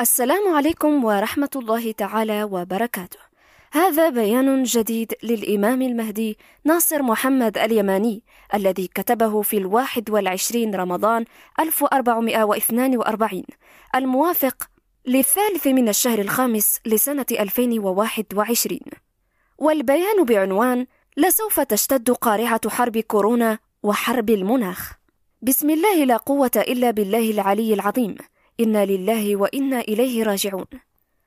السلام عليكم ورحمة الله تعالى وبركاته. هذا بيان جديد للإمام المهدي ناصر محمد اليماني الذي كتبه في الواحد والعشرين رمضان 1442 الموافق للثالث من الشهر الخامس لسنة 2021 والبيان بعنوان لسوف تشتد قارعة حرب كورونا وحرب المناخ. بسم الله لا قوة إلا بالله العلي العظيم. إنا لله وإنا إليه راجعون.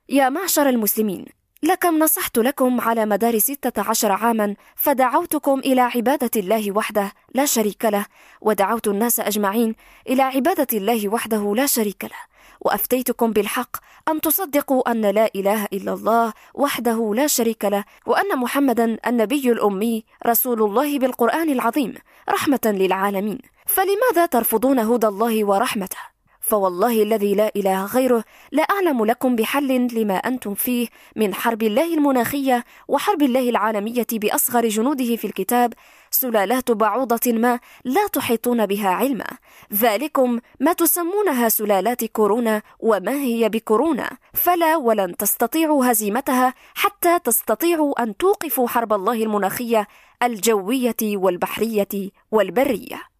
يا معشر المسلمين لكم نصحت لكم على مدار ستة عشر عاما فدعوتكم إلى عبادة الله وحده لا شريك له ودعوت الناس أجمعين إلى عبادة الله وحده لا شريك له وأفتيتكم بالحق أن تصدقوا أن لا إله إلا الله وحده لا شريك له وأن محمدا النبي الأمي رسول الله بالقرآن العظيم رحمة للعالمين. فلماذا ترفضون هدى الله ورحمته؟ فوالله الذي لا إله غيره لا أعلم لكم بحل لما أنتم فيه من حرب الله المناخية وحرب الله العالمية بأصغر جنوده في الكتاب سلالات بعوضة ما لا تحيطون بها علما. ذلكم ما تسمونها سلالات كورونا وما هي بكورونا. فلا ولن تستطيعوا هزيمتها حتى تستطيعوا أن توقفوا حرب الله المناخية الجوية والبحرية والبرية.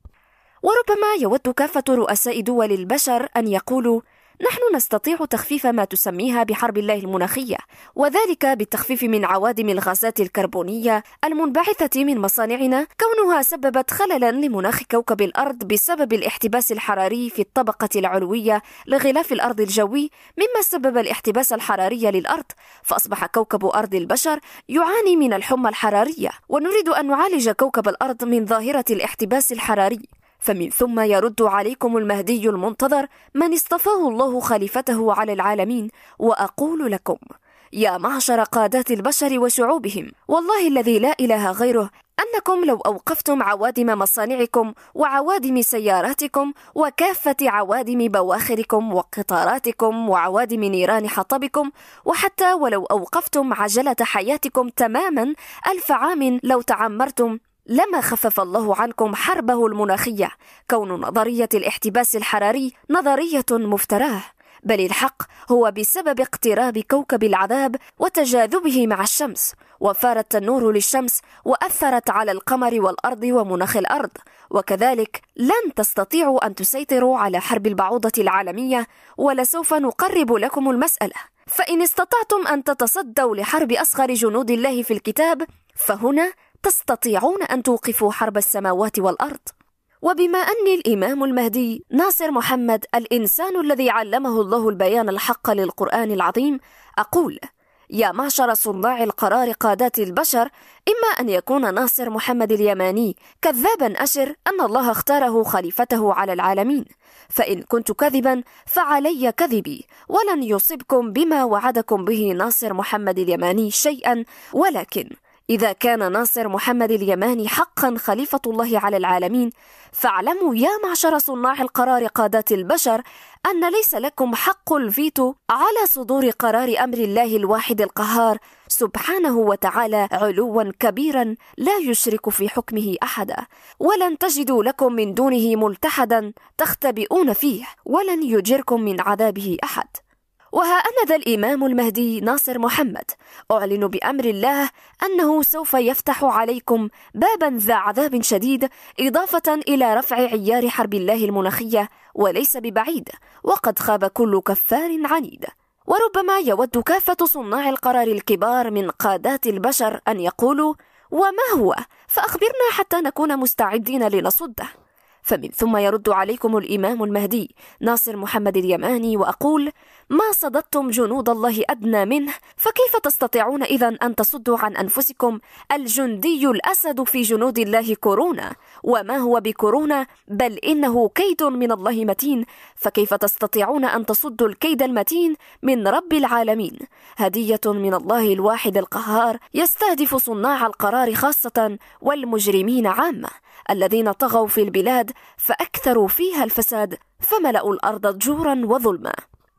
وربما يود كافة رؤساء دول البشر أن يقولوا نحن نستطيع تخفيف ما تسميها بحرب الله المناخية وذلك بالتخفيف من عوادم الغازات الكربونية المنبعثة من مصانعنا كونها سببت خللا لمناخ كوكب الأرض بسبب الاحتباس الحراري في الطبقة العلوية لغلاف الأرض الجوي مما سبب الاحتباس الحراري للأرض فأصبح كوكب أرض البشر يعاني من الحمى الحرارية ونريد أن نعالج كوكب الأرض من ظاهرة الاحتباس الحراري. فمن ثم يرد عليكم المهدي المنتظر من اصطفاه الله خليفته على العالمين وأقول لكم يا معشر قادات البشر وشعوبهم والله الذي لا إله غيره أنكم لو أوقفتم عوادم مصانعكم وعوادم سياراتكم وكافة عوادم بواخركم وقطاراتكم وعوادم نيران حطبكم وحتى ولو أوقفتم عجلة حياتكم تماما ألف عام لو تعمرتم لما خفف الله عنكم حربه المناخية. كون نظرية الاحتباس الحراري نظرية مفتراه. بل الحق هو بسبب اقتراب كوكب العذاب وتجاذبه مع الشمس. وفار التنور للشمس وأثرت على القمر والأرض ومناخ الأرض. وكذلك لن تستطيعوا أن تسيطروا على حرب البعوضة العالمية ولسوف نقرب لكم المسألة. فإن استطعتم أن تتصدوا لحرب أصغر جنود الله في الكتاب فهنا تستطيعون أن توقفوا حرب السماوات والأرض؟ وبما أني الإمام المهدي ناصر محمد الإنسان الذي علمه الله البيان الحق للقرآن العظيم أقول يا معشر صناع القرار قادات البشر إما أن يكون ناصر محمد اليماني كذابا أشر أن الله اختاره خليفته على العالمين. فإن كنت كذبا فعلي كذبي ولن يصبكم بما وعدكم به ناصر محمد اليماني شيئا ولكن إذا كان ناصر محمد اليماني حقا خليفة الله على العالمين فاعلموا يا معشر صناع القرار قادات البشر أن ليس لكم حق الفيتو على صدور قرار أمر الله الواحد القهار. سبحانه وتعالى علوا كبيرا لا يشرك في حكمه أحدا ولن تجدوا لكم من دونه ملتحدا تختبئون فيه ولن يجركم من عذابه أحد. وها أنا ذا الإمام المهدي ناصر محمد أعلن بأمر الله أنه سوف يفتح عليكم بابا ذا عذاب شديد إضافة إلى رفع عيار حرب الله المناخية وليس ببعيد وقد خاب كل كفار عنيد. وربما يود كافة صناع القرار الكبار من قادات البشر أن يقولوا وما هو؟ فأخبرنا حتى نكون مستعدين لنصده. فمن ثم يرد عليكم الإمام المهدي ناصر محمد اليماني وأقول ما صددتم جنود الله أدنى منه فكيف تستطيعون إذا أن تصدوا عن أنفسكم؟ الجندي الأسد في جنود الله كورونا وما هو بكورونا بل إنه كيد من الله متين فكيف تستطيعون أن تصدوا الكيد المتين من رب العالمين؟ هدية من الله الواحد القهار يستهدف صناع القرار خاصة والمجرمين عامة الذين طغوا في البلاد فأكثروا فيها الفساد فملأوا الأرض جورا وظلما.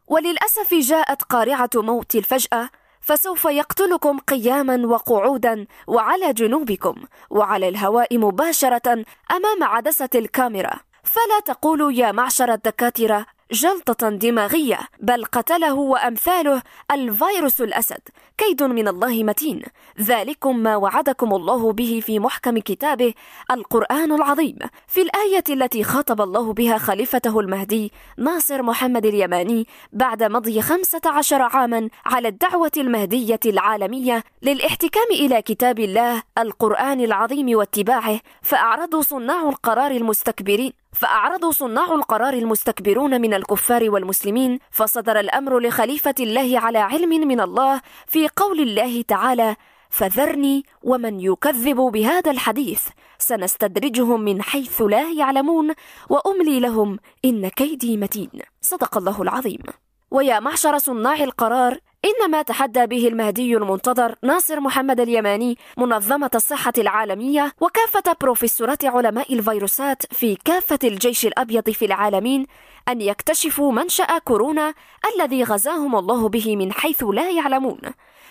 وللأسف جاءت قارعة موت الفجأة فسوف يقتلكم قياما وقعودا وعلى جنوبكم وعلى الهواء مباشرة أمام عدسة الكاميرا. فلا تقولوا يا معشر الدكاترة جلطة دماغية بل قتله وأمثاله الفيروس الأسد. كيد من الله متين. ذلكم ما وعدكم الله به في محكم كتابه القرآن العظيم. في الآية التي خاطب الله بها خليفته المهدي ناصر محمد اليماني بعد مضي خمسة عشر عاما على الدعوة المهدية العالمية للاحتكام إلى كتاب الله القرآن العظيم واتباعه فأعرضوا صناع القرار المستكبرين. فأعرضوا صناع القرار المستكبرون من الكفار والمسلمين فصدر الأمر لخليفة الله على علم من الله في قول الله تعالى فذرني ومن يكذب بهذا الحديث سنستدرجهم من حيث لا يعلمون وأملي لهم إن كيدي متين صدق الله العظيم. ويا معشر صناع القرار إن ما تحدى به المهدي المنتظر ناصر محمد اليماني منظمة الصحة العالمية وكافة بروفيسورات علماء الفيروسات في كافة الجيش الأبيض في العالمين أن يكتشفوا منشأ كورونا الذي غزاهم الله به من حيث لا يعلمون.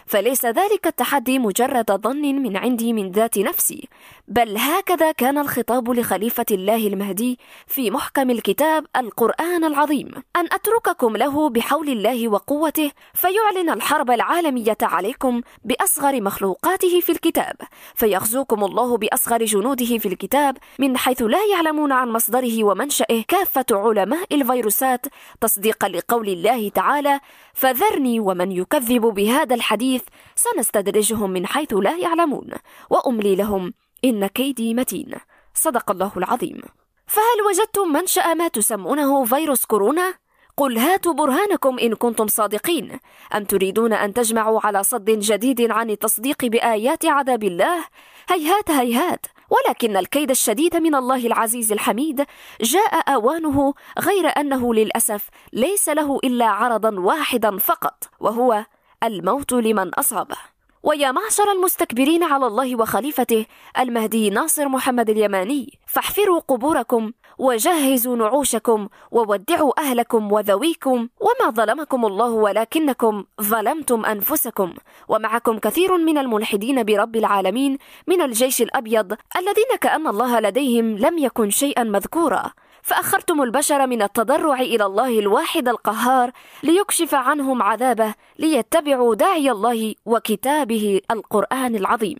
فليس ذلك التحدي مجرد ظن من عندي من ذات نفسي بل هكذا كان الخطاب لخليفة الله المهدي في محكم الكتاب القرآن العظيم. أن أترككم له بحول الله وقوته فيعلن الحرب العالمية عليكم بأصغر مخلوقاته في الكتاب فيغزوكم الله بأصغر جنوده في الكتاب من حيث لا يعلمون عن مصدره ومنشأه كافة علماء الفيروسات تصديقا لقول الله تعالى فذرني ومن يكذب بهذا الحديث سنستدرجهم من حيث لا يعلمون. وأملي لهم إن كيدي متين. صدق الله العظيم. فهل وجدتم منشأ ما تسمونه فيروس كورونا؟ قل هاتوا برهانكم إن كنتم صادقين. أم تريدون أن تجمعوا على صد جديد عن التصديق بآيات عذاب الله؟ هيهات هيهات. ولكن الكيد الشديد من الله العزيز الحميد جاء أوانه غير أنه للأسف ليس له إلا عرضا واحدا فقط وهو الموت لمن أصابه. ويا معشر المستكبرين على الله وخليفته المهدي ناصر محمد اليماني فاحفروا قبوركم وجهزوا نعوشكم وودعوا أهلكم وذويكم وما ظلمكم الله ولكنكم ظلمتم أنفسكم. ومعكم كثير من الملحدين برب العالمين من الجيش الأبيض الذين كأن الله لديهم لم يكن شيئا مذكورا. فأخرتم البشر من التضرع إلى الله الواحد القهار ليكشف عنهم عذابه ليتبعوا داعي الله وكتابه القرآن العظيم.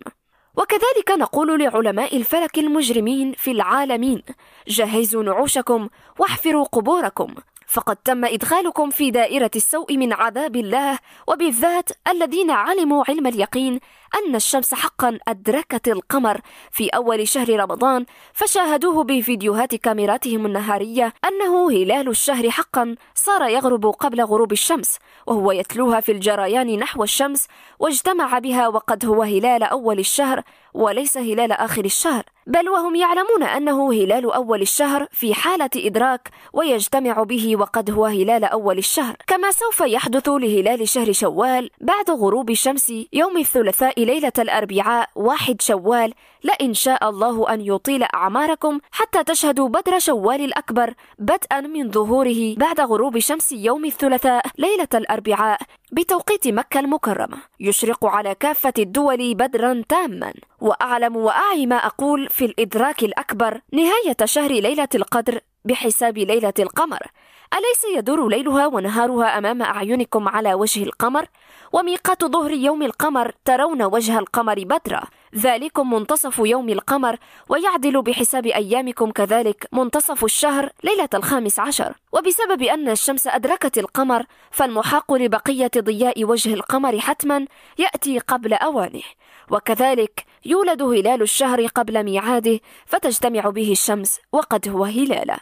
وكذلك نقول لعلماء الفلك المجرمين في العالمين جهزوا نعوشكم واحفروا قبوركم فقد تم إدخالكم في دائرة السوء من عذاب الله وبالذات الذين علموا علم اليقين أن الشمس حقا أدركت القمر. في أول شهر رمضان فشاهدوه بفيديوهات كاميراتهم النهارية أنه هلال الشهر حقا صار يغرب قبل غروب الشمس وهو يتلوها في الجريان نحو الشمس واجتمع بها وقد هو هلال أول الشهر وليس هلال آخر الشهر. بل وهم يعلمون أنه هلال أول الشهر في حالة إدراك ويجتمع به وقد هو هلال أول الشهر. كما سوف يحدث لهلال شهر شوال بعد غروب الشمس يوم الثلاثاء ليلة الأربعاء واحد شوال لئن شاء الله أن يطيل أعماركم حتى تشهدوا بدر شوال الأكبر بدءا من ظهوره بعد غروب شمس يوم الثلاثاء ليلة الأربعاء بتوقيت مكة المكرمة. يشرق على كافة الدول بدرا تاما. وأعلم وأعي ما أقول في الإدراك الأكبر نهاية شهر ليلة القدر بحساب ليلة القمر. أليس يدور ليلها ونهارها أمام أعينكم على وجه القمر؟ وميقات ظهر يوم القمر ترون وجه القمر بدرا. ذلكم منتصف يوم القمر ويعدل بحساب أيامكم كذلك منتصف الشهر ليلة الخامس عشر. وبسبب أن الشمس أدركت القمر فالمحاق لبقية ضياء وجه القمر حتما يأتي قبل أوانه. وكذلك يولد هلال الشهر قبل ميعاده فتجتمع به الشمس وقد هو هلاله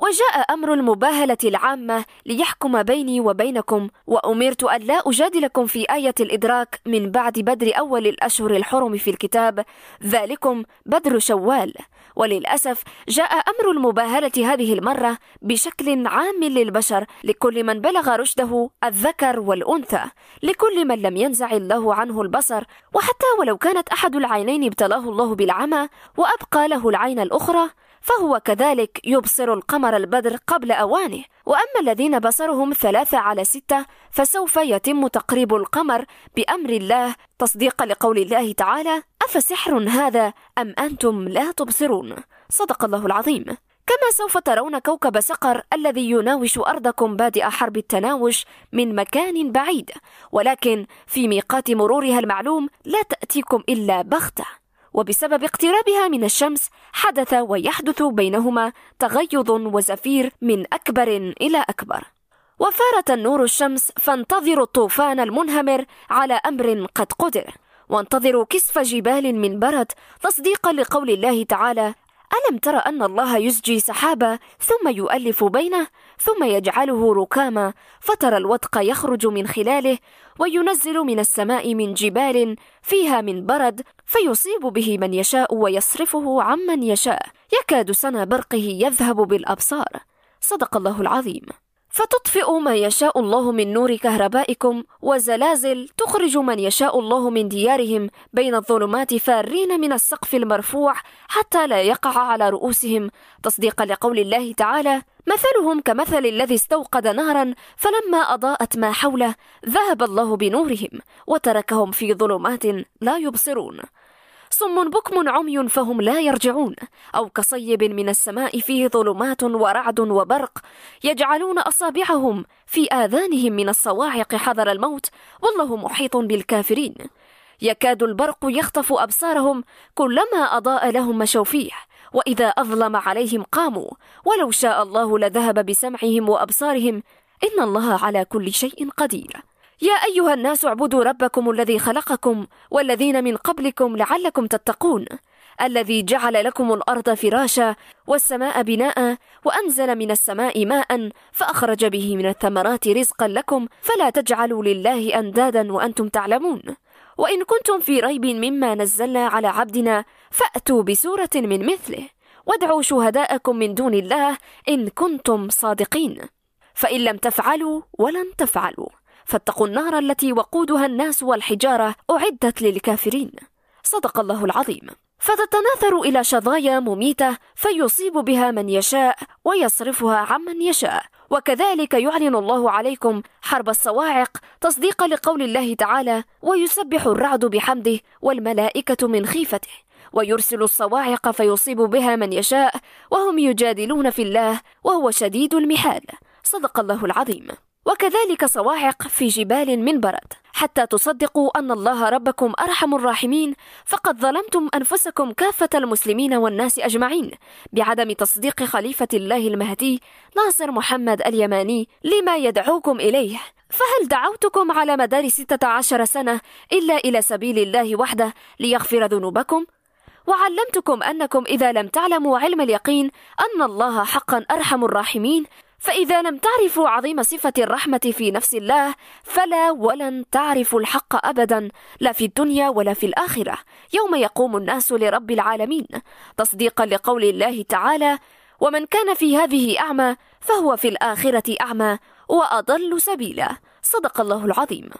وجاء أمر المباهلة العامة ليحكم بيني وبينكم وأمرت أن لا أجادلكم في آية الإدراك من بعد بدر أول الأشهر الحرم في الكتاب ذلكم بدر شوال. وللأسف جاء أمر المباهلة هذه المرة بشكل عام للبشر لكل من بلغ رشده الذكر والأنثى لكل من لم ينزع الله عنه البصر وحتى ولو كانت أحد العينين ابتلاه الله بالعمى وأبقى له العين الأخرى فهو كذلك يبصر القمر البدر قبل أوانه. وأما الذين بصرهم ثلاثة على ستة فسوف يتم تقريب القمر بأمر الله. تصديقا لقول الله تعالى أفسحر هذا أم أنتم لا تبصرون؟ صدق الله العظيم. كما سوف ترون كوكب سقر الذي يناوش أرضكم بادئ حرب التناوش من مكان بعيد. ولكن في ميقات مرورها المعلوم لا تأتيكم إلا بغتة. وبسبب اقترابها من الشمس حدث ويحدث بينهما تغيض وزفير من أكبر إلى أكبر. وفارت النور الشمس فانتظروا الطوفان المنهمر على أمر قد قدر. وانتظروا كسف جبال من برد تصديقا لقول الله تعالى ألم تر أن الله يزجي سحابا ثم يؤلف بينه؟ ثم يجعله ركاما فترى الودق يخرج من خلاله وينزل من السماء من جبال فيها من برد فيصيب به من يشاء ويصرفه عمن يشاء. يكاد سنا برقه يذهب بالأبصار. صدق الله العظيم. فتطفئ ما يشاء الله من نور كهربائكم وزلازل تخرج من يشاء الله من ديارهم بين الظلمات فارين من السقف المرفوع حتى لا يقع على رؤوسهم. تصديقا لقول الله تعالى مثلهم كمثل الذي استوقد نارا فلما أضاءت ما حوله ذهب الله بنورهم وتركهم في ظلمات لا يبصرون صم بكم عمي فهم لا يرجعون أو كصيب من السماء فيه ظلمات ورعد وبرق يجعلون أصابعهم في آذانهم من الصواعق حذر الموت والله محيط بالكافرين. يكاد البرق يخطف أبصارهم كلما أضاء لهم مشوا فيه وإذا أظلم عليهم قاموا ولو شاء الله لذهب بسمعهم وأبصارهم إن الله على كل شيء قدير. يا أيها الناس اعبدوا ربكم الذي خلقكم والذين من قبلكم لعلكم تتقون الذي جعل لكم الأرض فراشا والسماء بناء وأنزل من السماء ماء فأخرج به من الثمرات رزقا لكم فلا تجعلوا لله أندادا وأنتم تعلمون. وإن كنتم في ريب مما نزلنا على عبدنا فأتوا بسورة من مثله وادعوا شهداءكم من دون الله إن كنتم صادقين. فإن لم تفعلوا ولن تفعلوا. فاتقوا النار التي وقودها الناس والحجارة أعدت للكافرين. صدق الله العظيم. فتتناثر إلى شظايا مميتة فيصيب بها من يشاء ويصرفها عمن يشاء. وكذلك يعلن الله عليكم حرب الصواعق تصديقا لقول الله تعالى ويسبح الرعد بحمده والملائكة من خيفته. ويرسل الصواعق فيصيب بها من يشاء وهم يجادلون في الله وهو شديد المحال. صدق الله العظيم. وكذلك صواعق في جبال من برد. حتى تصدقوا أن الله ربكم أرحم الراحمين فقد ظلمتم أنفسكم كافة المسلمين والناس أجمعين. بعدم تصديق خليفة الله المهدي ناصر محمد اليماني لما يدعوكم إليه. فهل دعوتكم على مدار ستة عشر سنة إلا إلى سبيل الله وحده ليغفر ذنوبكم؟ وعلمتكم أنكم إذا لم تعلموا علم اليقين أن الله حقا أرحم الراحمين فإذا لم تعرفوا عظيم صفة الرحمة في نفس الله فلا ولن تعرفوا الحق أبدا لا في الدنيا ولا في الآخرة. يوم يقوم الناس لرب العالمين. تصديقا لقول الله تعالى ومن كان في هذه أعمى فهو في الآخرة أعمى وأضل سبيلا. صدق الله العظيم.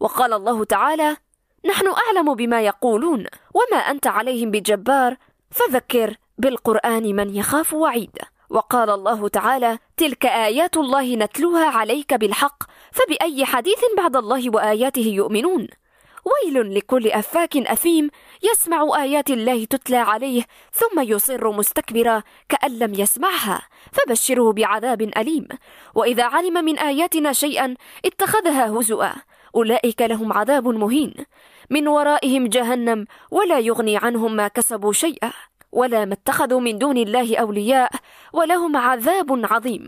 وقال الله تعالى نحن أعلم بما يقولون وما أنت عليهم بجبار فذكر بالقرآن من يخاف وعيد. وقال الله تعالى تلك آيات الله نتلوها عليك بالحق فبأي حديث بعد الله وآياته يؤمنون؟ ويل لكل أفاك أثيم يسمع آيات الله تتلى عليه ثم يصر مستكبرا كأن لم يسمعها فبشره بعذاب أليم. وإذا علم من آياتنا شيئا اتخذها هزؤا أولئك لهم عذاب مهين. من ورائهم جهنم ولا يغني عنهم ما كسبوا شيئا. ولا ما اتخذوا من دون الله أولياء ولهم عذاب عظيم.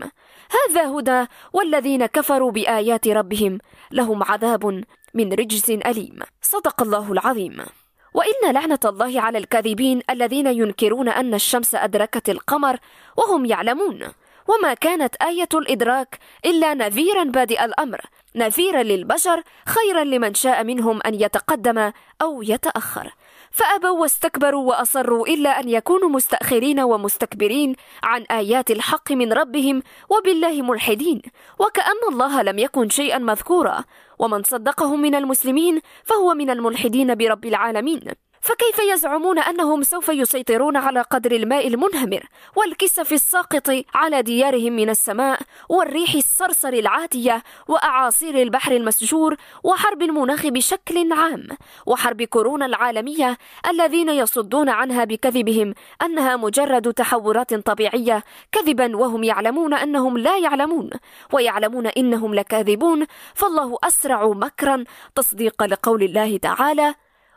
هذا هدى والذين كفروا بآيات ربهم لهم عذاب من رجس أليم. صدق الله العظيم. وإن لعنة الله على الكاذبين الذين ينكرون أن الشمس أدركت القمر وهم يعلمون. وما كانت آية الإدراك إلا نذيرا بادئ الأمر نذيرا للبشر خيرا لمن شاء منهم أن يتقدم أو يتأخر. فأبوا واستكبروا وأصروا إلا أن يكونوا مستأخرين ومستكبرين عن آيات الحق من ربهم وبالله ملحدين وكأن الله لم يكن شيئا مذكورا ومن صدقه من المسلمين فهو من الملحدين برب العالمين. فكيف يزعمون أنهم سوف يسيطرون على قدر الماء المنهمر والكسف الساقط على ديارهم من السماء والريح الصرصر العاتية وأعاصير البحر المسجور وحرب المناخ بشكل عام وحرب كورونا العالمية الذين يصدون عنها بكذبهم أنها مجرد تحورات طبيعية كذبا وهم يعلمون أنهم لا يعلمون ويعلمون إنهم لكاذبون فالله أسرع مكرا تصديق لقول الله تعالى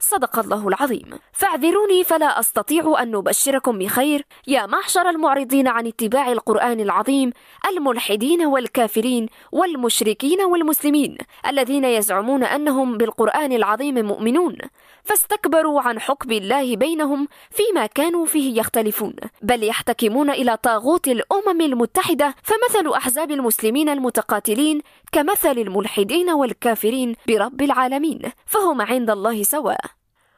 صدق الله العظيم. فاعذروني فلا أستطيع أن نبشركم بخير. يا معشر المعرضين عن اتباع القرآن العظيم الملحدين والكافرين والمشركين والمسلمين الذين يزعمون أنهم بالقرآن العظيم مؤمنون. فاستكبروا عن حكم الله بينهم فيما كانوا فيه يختلفون. بل يحتكمون إلى طاغوت الأمم المتحدة فمثل أحزاب المسلمين المتقاتلين كمثل الملحدين والكافرين برب العالمين فهم عند الله سواء.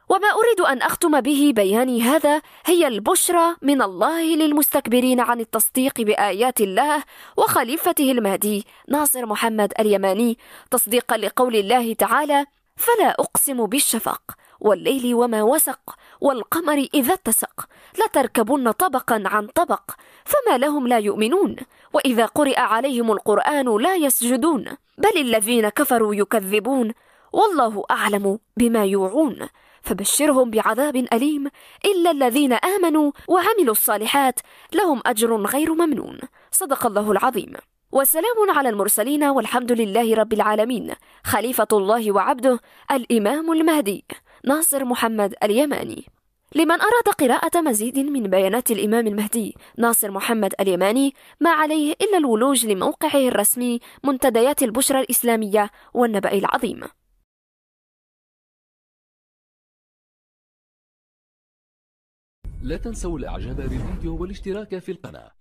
وما أريد أن أختم به بياني هذا هي البشرى من الله للمستكبرين عن التصديق بآيات الله وخليفته المهدي ناصر محمد اليماني تصديقا لقول الله تعالى فلا أقسم بالشفق والليل وما وسق والقمر إذا اتسق. لتركبن طبقا عن طبق فما لهم لا يؤمنون. وإذا قرئ عليهم القرآن لا يسجدون. بل الذين كفروا يكذبون والله أعلم بما يوعون. فبشرهم بعذاب أليم إلا الذين آمنوا وعملوا الصالحات لهم أجر غير ممنون. صدق الله العظيم. وسلام على المرسلين والحمد لله رب العالمين. خليفة الله وعبده الإمام المهدي. ناصر محمد اليماني. لمن أراد قراءة مزيد من بيانات الإمام المهدي ناصر محمد اليماني ما عليه إلا الولوج لموقعه الرسمي منتديات البشرى الإسلامية والنبأ العظيم. لا تنسوا الإعجاب بالفيديو والاشتراك في القناة.